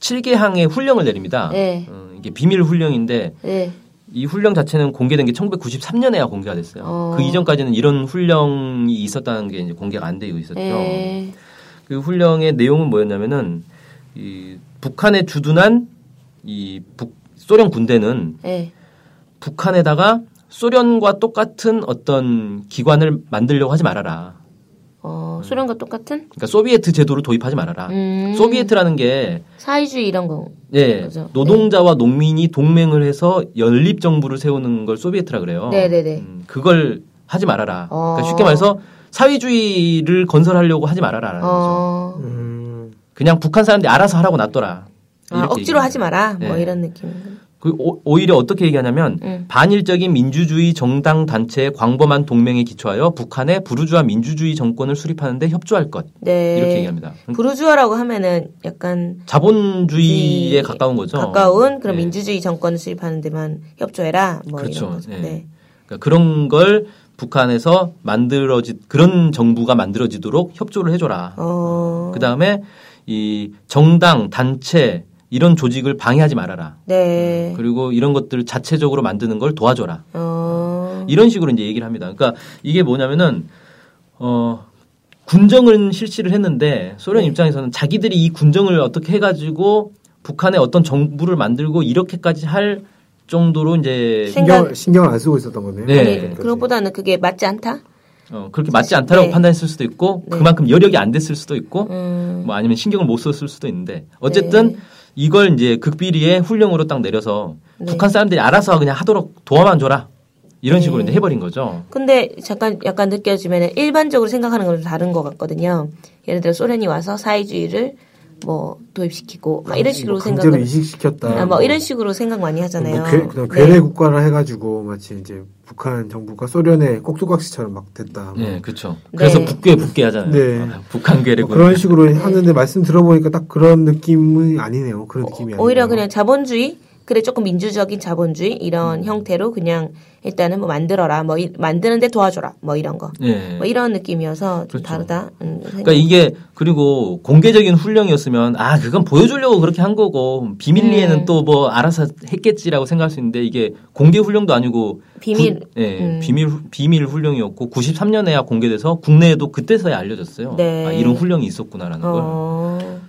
7개 항의 훈령을 내립니다. 네. 어, 이게 비밀 훈령인데 네. 이 훈령 자체는 공개된 게 1993년에야 공개가 됐어요. 어. 그 이전까지는 이런 훈령이 있었다는 게 이제 공개가 안 되고 있었죠. 네. 그 훈령의 내용은 뭐였냐면은 이 북한에 주둔한 이 북, 소련 군대는 네. 북한에다가 소련과 똑같은 어떤 기관을 만들려고 하지 말아라. 어, 소련과 똑같은? 그러니까 소비에트 제도를 도입하지 말아라. 음. 소비에트라는 게 사회주의 이런 거. 예, 그죠. 노동자와 농민이 동맹을 해서 연립 정부를 세우는 걸 소비에트라 그래요. 네 네 네. 음, 그걸 하지 말아라. 어. 그러니까 쉽게 말해서 사회주의를 건설하려고 하지 말아라라는 거죠. 어. 음. 그냥 북한 사람들이 알아서 하라고 놔둬라. 아, 억지로. 하지 마라. 뭐 네. 이런 느낌. 그 오, 오히려 어떻게 얘기하냐면 음. 반일적인 민주주의 정당 단체의 광범한 동맹에 기초하여 북한의 부르주아 민주주의 정권을 수립하는데 협조할 것 네. 이렇게 얘기합니다. 부르주아라고 하면은 약간 자본주의에 이- 가까운 거죠. 가까운 그런 네. 민주주의 정권을 수립하는 데만 협조해라. 뭐 그렇죠. 네. 네. 그러니까 그런 걸 북한에서 만들어지 그런 정부가 만들어지도록 협조를 해줘라. 어. 그 다음에 이 정당 단체 이런 조직을 방해하지 말아라. 네. 그리고 이런 것들을 자체적으로 만드는 걸 도와줘라. 어. 이런 식으로 이제 얘기를 합니다. 그러니까 이게 뭐냐면은 어 군정을 실시를 했는데 소련 네. 입장에서는 자기들이 이 군정을 어떻게 해가지고 북한의 어떤 정부를 만들고 이렇게까지 할 정도로 이제 신경 신경을 안 쓰고 있었던 거네요. 네. 아니. 그것보다는 그게 맞지 않다? 어, 그렇게 맞지 않다라고 네. 판단했을 수도 있고 네. 그만큼 여력이 안 됐을 수도 있고 음. 뭐 아니면 신경을 못 썼을 수도 있는데 어쨌든 네. 이걸 이제 극비리의 훈령으로 딱 내려서 네. 북한 사람들이 알아서 그냥 하도록 도와만 줘라 이런 식으로 네. 이제 해버린 거죠. 근데 잠깐 약간 느껴지면 일반적으로 생각하는 거랑 좀 다른 것 같거든요. 예를 들어 소련이 와서 사회주의를 뭐 도입시키고 막 이런 식으로 뭐 강제로 생각을 이식시켰다. 아, 뭐 이런 식으로 생각 많이 하잖아요. 뭐 괴, 네. 괴뢰 국가를 해가지고 마치 이제 북한 정부가 소련의 꼭두각시처럼 막 됐다. 뭐 예, 그렇죠. 그래서 네. 북괴 북괴 하잖아요. 네. 아, 북한 뭐 괴뢰군. 그런 식으로 하는데 말씀 들어보니까 딱 그런 느낌이 아니네요. 그런 느낌이 아니에요. 오히려 그냥 자본주의 그래 조금 민주적인 자본주의 이런 형태로 그냥 일단은 뭐 만들어라 뭐 이- 만드는데 도와줘라 뭐 이런 거. 예. 뭐 이런 느낌이어서 좀 그렇죠. 다르다. 음, 그러니까 이게 그리고 공개적인 훈령이었으면 아 그건 보여주려고 그렇게 한 거고 비밀리에는 음. 또뭐 알아서 했겠지라고 생각할 수 있는데 이게 공개 훈령도 아니고 비밀. 구- 예, 음. 비밀 후- 비밀 훈령이었고 93년에야 공개돼서 국내에도 그때서야 알려졌어요. 네. 아, 이런 훈령이 있었구나라는 걸. 어.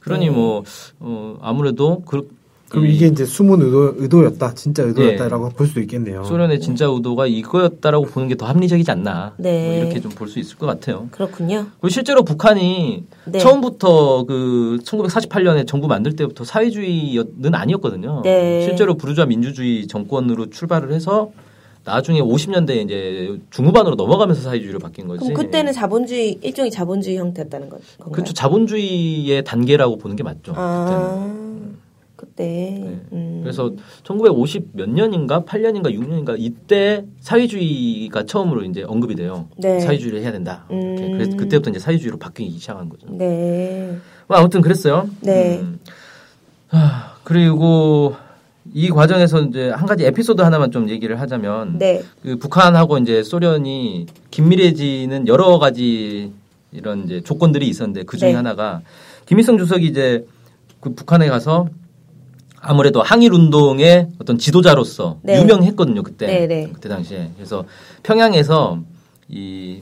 그러니 네. 뭐 어, 아무래도 그 그럼 이 이게 이제 숨은 의도, 의도였다, 진짜 예. 의도였다라고 볼 수도 있겠네요. 소련의 진짜 의도가 이거였다라고 보는 게 더 합리적이지 않나 네. 뭐 이렇게 좀 볼 수 있을 것 같아요. 그렇군요. 그리고 실제로 북한이 네. 처음부터 그 1948년에 정부 만들 때부터 사회주의는 아니었거든요. 네. 실제로 부르주아 민주주의 정권으로 출발을 해서 나중에 50년대에 이제 중후반으로 넘어가면서 사회주의로 바뀐 거지. 그럼 그때는 자본주의 일종의 자본주의 형태였다는 건- 건가요? 그렇죠. 자본주의의 단계라고 보는 게 맞죠. 그때는. 아, 그때. 네. 음. 그래서 1950 몇 년인가 8년인가 6년인가 이때 사회주의가 처음으로 이제 언급이 돼요. 네. 사회주의를 해야 된다. 이렇게. 음. 그래서 그때부터 이제 사회주의로 바뀌기 시작한 거죠. 네. 뭐 아무튼 그랬어요. 네. 음. 하, 그리고 이 과정에서 이제 한 가지 에피소드 하나만 좀 얘기를 하자면 네. 그 북한하고 이제 소련이 긴밀해지는 여러 가지 이런 이제 조건들이 있었는데 그 중에 네. 하나가 김일성 주석이 이제 그 북한에 가서 아무래도 항일 운동의 어떤 지도자로서 네. 유명했거든요 그때 네, 네. 그때 당시에 그래서 평양에서 이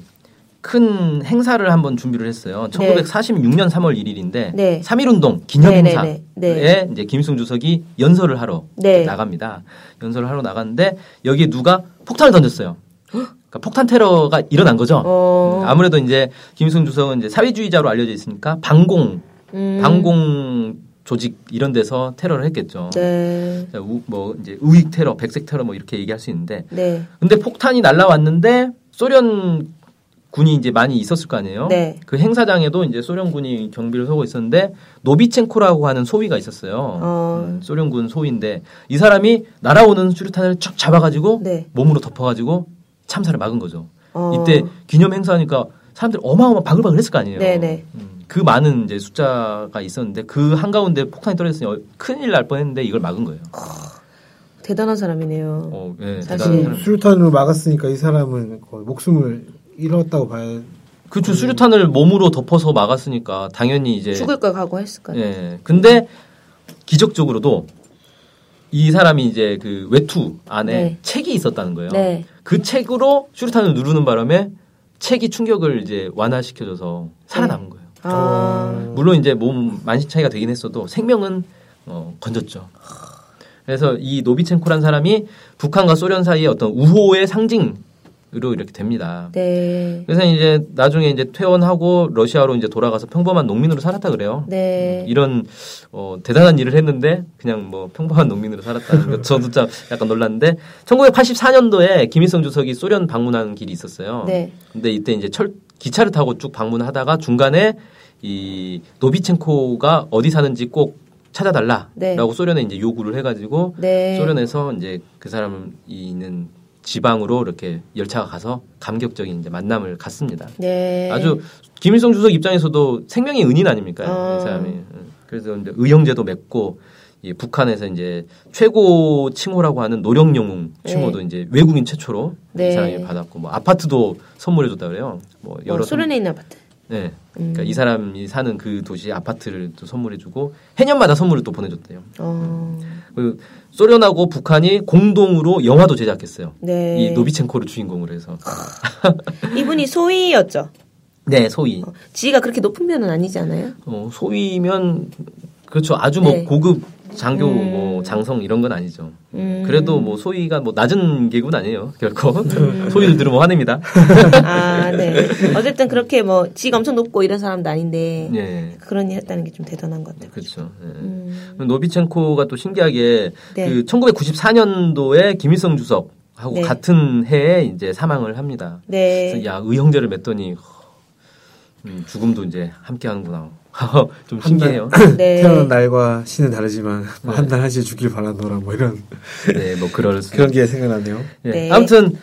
큰 행사를 한번 준비를 했어요. 1946년 3월 1일인데 네. 3.1 운동 기념 행사에 네, 네. 이제 김일성 주석이 연설을 하러 네. 나갑니다. 연설을 하러 나갔는데 여기에 누가 폭탄을 던졌어요. 그러니까 폭탄 테러가 일어난 거죠. 어. 음, 아무래도 이제 김일성 주석은 이제 사회주의자로 알려져 있으니까 방공, 음. 방공 조직 이런 데서 테러를 했겠죠. 네. 자, 우- 뭐 이제 우익 테러, 백색 테러 뭐 이렇게 얘기할 수 있는데 네. 근데 폭탄이 날라왔는데 소련 군이 이제 많이 있었을 거 아니에요. 네. 그 행사장에도 이제 소련군이 경비를 서고 있었는데 노비첸코라고 하는 소위가 있었어요. 어. 음, 소련군 소위인데 이 사람이 날아오는 수류탄을 쫙 잡아가지고 네. 몸으로 덮어가지고 참사를 막은 거죠. 어. 이때 기념 행사니까 사람들 어마어마 바글바글 했을 거 아니에요. 네네. 음, 그 많은 이제 숫자가 있었는데 그 한가운데 폭탄이 떨어졌으니 어, 큰일 날 뻔했는데 이걸 막은 거예요. 대단한 사람이네요. 어, 예, 사실. 대단한. 수류탄으로 막았으니까 이 사람은 거의 목숨을 잃었다고 봐야. 그쵸 수류탄을 몸으로 덮어서 막았으니까 당연히 이제 죽을 걸 각오했을까요? 예. 근데 기적적으로도 이 사람이 이제 그 외투 안에 네. 책이 있었다는 거예요. 네. 그 책으로 수류탄을 누르는 바람에 책이 충격을 이제 완화시켜줘서 살아남은 거예요. 아. 물론 이제 몸 만신 차이가 되긴 했어도 생명은 어, 건졌죠. 그래서 이 노비첸코란 사람이 북한과 소련 사이의 어떤 우호의 상징 으로 이렇게 됩니다. 네. 그래서 이제 나중에 이제 퇴원하고 러시아로 이제 돌아가서 평범한 농민으로 살았다 그래요. 네. 이런 어, 대단한 일을 했는데 그냥 뭐 평범한 농민으로 살았다는 거 저도 참 약간 놀랐는데 1984년도에 김일성 주석이 소련 방문하는 길이 있었어요. 네. 근데 이때 이제 철 기차를 타고 쭉 방문하다가 중간에 이 노비첸코가 어디 사는지 꼭 찾아달라라고 네. 소련에 이제 요구를 해가지고 네. 소련에서 이제 그 사람이 있는 지방으로 이렇게 열차가 가서 감격적인 이제 만남을 갖습니다. 네. 아주 김일성 주석 입장에서도 생명의 은인 아닙니까? 어. 이 사람이. 그래서 이제 의형제도 맺고 이 북한에서 이제 최고 칭호라고 하는 노령 영웅 칭호도 이제 외국인 최초로 네. 이 사람이 받았고 뭐 아파트도 선물해 줬다 그래요. 뭐 여러 어, 소련에 있는 아파트. 네. 음. 그러니까 이 사람이 사는 그 도시 아파트를 또 선물해 주고 해년마다 선물을 또 보내 줬대요. 어. 그리고 소련하고 북한이 공동으로 영화도 제작했어요. 네. 이 노비첸코를 주인공으로 해서. 이분이 소위였죠. 네, 소위. 어, 지위가 그렇게 높은 편은 아니지 않아요? 어, 소위면 그렇죠. 아주 뭐 네. 고급 장교 음. 뭐 장성 이런 건 아니죠. 음. 그래도 뭐 소위가 뭐 낮은 계급은 아니에요. 결코 소위를 들으면 화냅니다. 아, 네. 어쨌든 그렇게 뭐 지가 엄청 높고 이런 사람도 아닌데 예. 그런 일 했다는 게 좀 대단한 것 같아요. 그렇죠. 예. 음. 노비첸코가 또 신기하게 네. 그 1994년도에 김일성 주석 하고 네. 같은 해에 이제 사망을 합니다. 네. 그래서 야 의형제를 맺더니 음, 죽음도 이제 함께 하는구나. 좀 신기해요. 네. 태어난 날과 시는 다르지만 뭐 한날 한시에 죽길 바라노라 뭐 이런 네, 뭐 그럴 수. 그런 게 생각나네요. 예. 네. 아무튼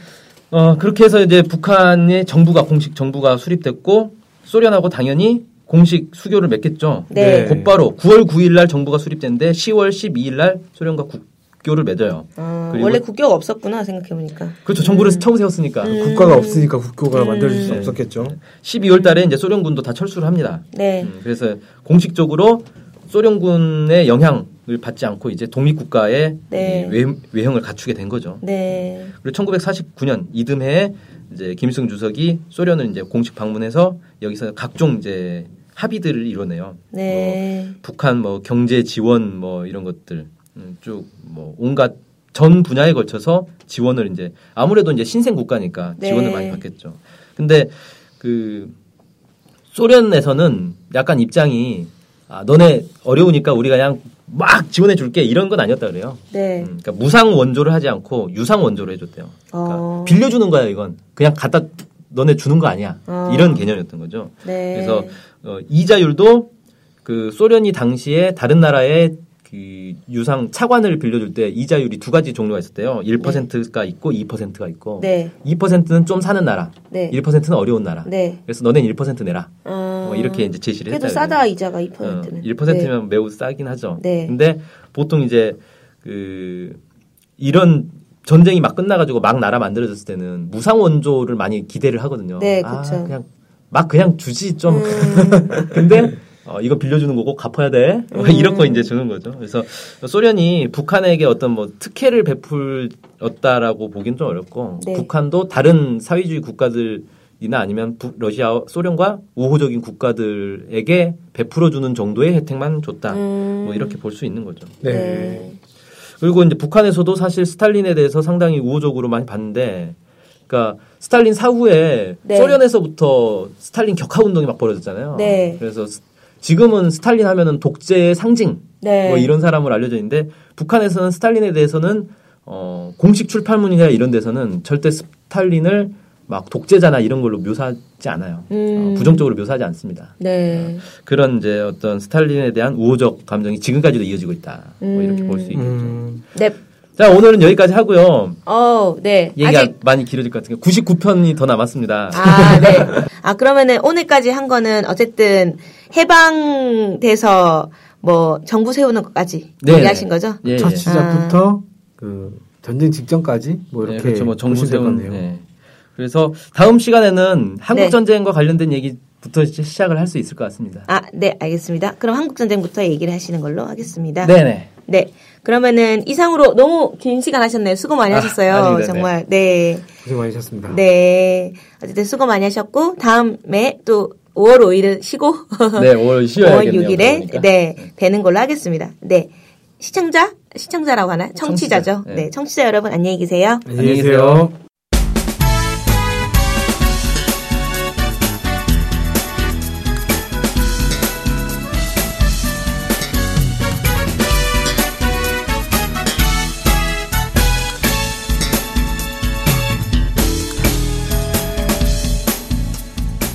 어, 그렇게 해서 이제 북한의 정부가 공식 정부가 수립됐고 소련하고 당연히 공식 수교를 맺겠죠. 네. 곧바로 9월 9일 날 정부가 수립됐는데 10월 12일 날 소련과 국 교를 맺어요. 어, 그리고- 원래 국교가 없었구나 생각해보니까. 그렇죠. 정부를 처음 세웠으니까. 음. 국가가 없으니까 국교가 음. 만들어질 수 네. 없었겠죠. 12월 달에 이제 소련군도 다 철수를 합니다. 네. 음, 그래서 공식적으로 소련군의 영향 을 받지 않고 이제 독립국가의 네. 이 외, 외형을 갖추게 된 거죠. 네. 그리고 1949년 이듬해에 이제 김일성 주석이 소련을 이제 공식 방문해서 여기서 각종 이제 합의들을 이뤄내요. 네. 뭐 북한 뭐 경제 지원 뭐 이런 것들 음, 쭉 뭐 온갖 전 분야에 걸쳐서 지원을 이제 아무래도 이제 신생 국가니까 네. 지원을 많이 받겠죠. 근데 그 소련에서는 약간 입장이 아 너네 어려우니까 우리가 그냥 막 지원해 줄게 이런 건 아니었다 그래요. 네. 음, 그러니까 무상 원조를 하지 않고 유상 원조를 해줬대요. 그러니까 어. 빌려주는 거야 이건 그냥 갖다 너네 주는 거 아니야 어. 이런 개념이었던 거죠. 네. 그래서 어, 이자율도 그 소련이 당시에 다른 나라의 그 유상 차관을 빌려줄 때 이자율이 두 가지 종류가 있었대요. 1%가 있고 2%가 있고 네. 2%는 좀 사는 나라, 네. 1%는 어려운 나라. 네. 그래서 너넨 1% 내라. 어. 뭐 이렇게 이제 제시를 그래도 했다. 싸다 이자가 2%는. 어, 1%면 매우 싸긴 하죠. 네. 근데 보통 이제 그 이런 전쟁이 막 끝나가지고 막 나라 만들어졌을 때는 무상 원조를 많이 기대를 하거든요. 네, 아, 그쵸. 그냥 막 그냥 주지 좀. 음. 근데 어, 이거 빌려주는 거고 갚아야 돼. 음. 이런 거 이제 주는 거죠. 그래서 소련이 북한에게 어떤 뭐 특혜를 베풀었다라고 보기는 좀 어렵고 네. 북한도 다른 사회주의 국가들이나 아니면 북, 러시아, 소련과 우호적인 국가들에게 베풀어주는 정도의 혜택만 줬다. 음. 뭐 이렇게 볼 수 있는 거죠. 네. 네. 그리고 이제 북한에서도 사실 스탈린에 대해서 상당히 우호적으로 많이 봤는데, 그러니까 스탈린 사후에 네. 소련에서부터 스탈린 격하 운동이 막 벌어졌잖아요. 네. 그래서 스- 지금은 스탈린 하면은 독재의 상징 네. 뭐 이런 사람으로 알려져 있는데 북한에서는 스탈린에 대해서는 어, 공식 출판문이나 이런 데서는 절대 스탈린을 막 독재자나 이런 걸로 묘사하지 않아요. 음. 어, 부정적으로 묘사하지 않습니다. 네. 그런 이제 어떤 스탈린에 대한 우호적 감정이 지금까지도 이어지고 있다. 뭐 이렇게 볼 수 있겠죠. 음, 네. 자, 오늘은 여기까지 하고요. 어, 네. 얘기가 아직 많이 길어질 것 같으니까 99편이 더 남았습니다. 아, 네. 아, 그러면은 오늘까지 한 거는 어쨌든 해방돼서 뭐 정부 세우는 것까지 네. 얘기하신 거죠? 예, 첫 예. 시작부터 그 전쟁 직전까지 뭐 네, 이렇게 그렇죠. 뭐 정부. 같네요. 네. 그래서 다음 시간에는 한국 네. 전쟁과 관련된 얘기부터 시작을 할 수 있을 것 같습니다. 아, 네, 알겠습니다. 그럼 한국 전쟁부터 얘기를 하시는 걸로 하겠습니다. 네 네. 네. 그러면은 이상으로 너무 긴 시간 하셨네요. 수고 많이 아, 하셨어요. 아닙니다. 정말. 네. 고생 많으셨습니다. 네. 어쨌든 수고 많이 하셨고 다음에 또 5월 5일은 쉬고 네, 5월 5월 쉬어야겠네요. 6일에 그러니까. 네, 뵈는 걸로 하겠습니다. 네. 시청자? 시청자라고 하나? 청취자죠. 청취자, 네. 네. 청취자 여러분 안녕히 계세요. 안녕히 계세요.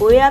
오해와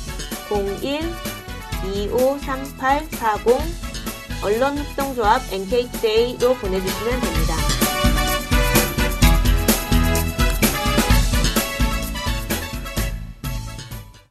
479001-01-253840 언론협동조합 NK투데이로 보내주시면 됩니다.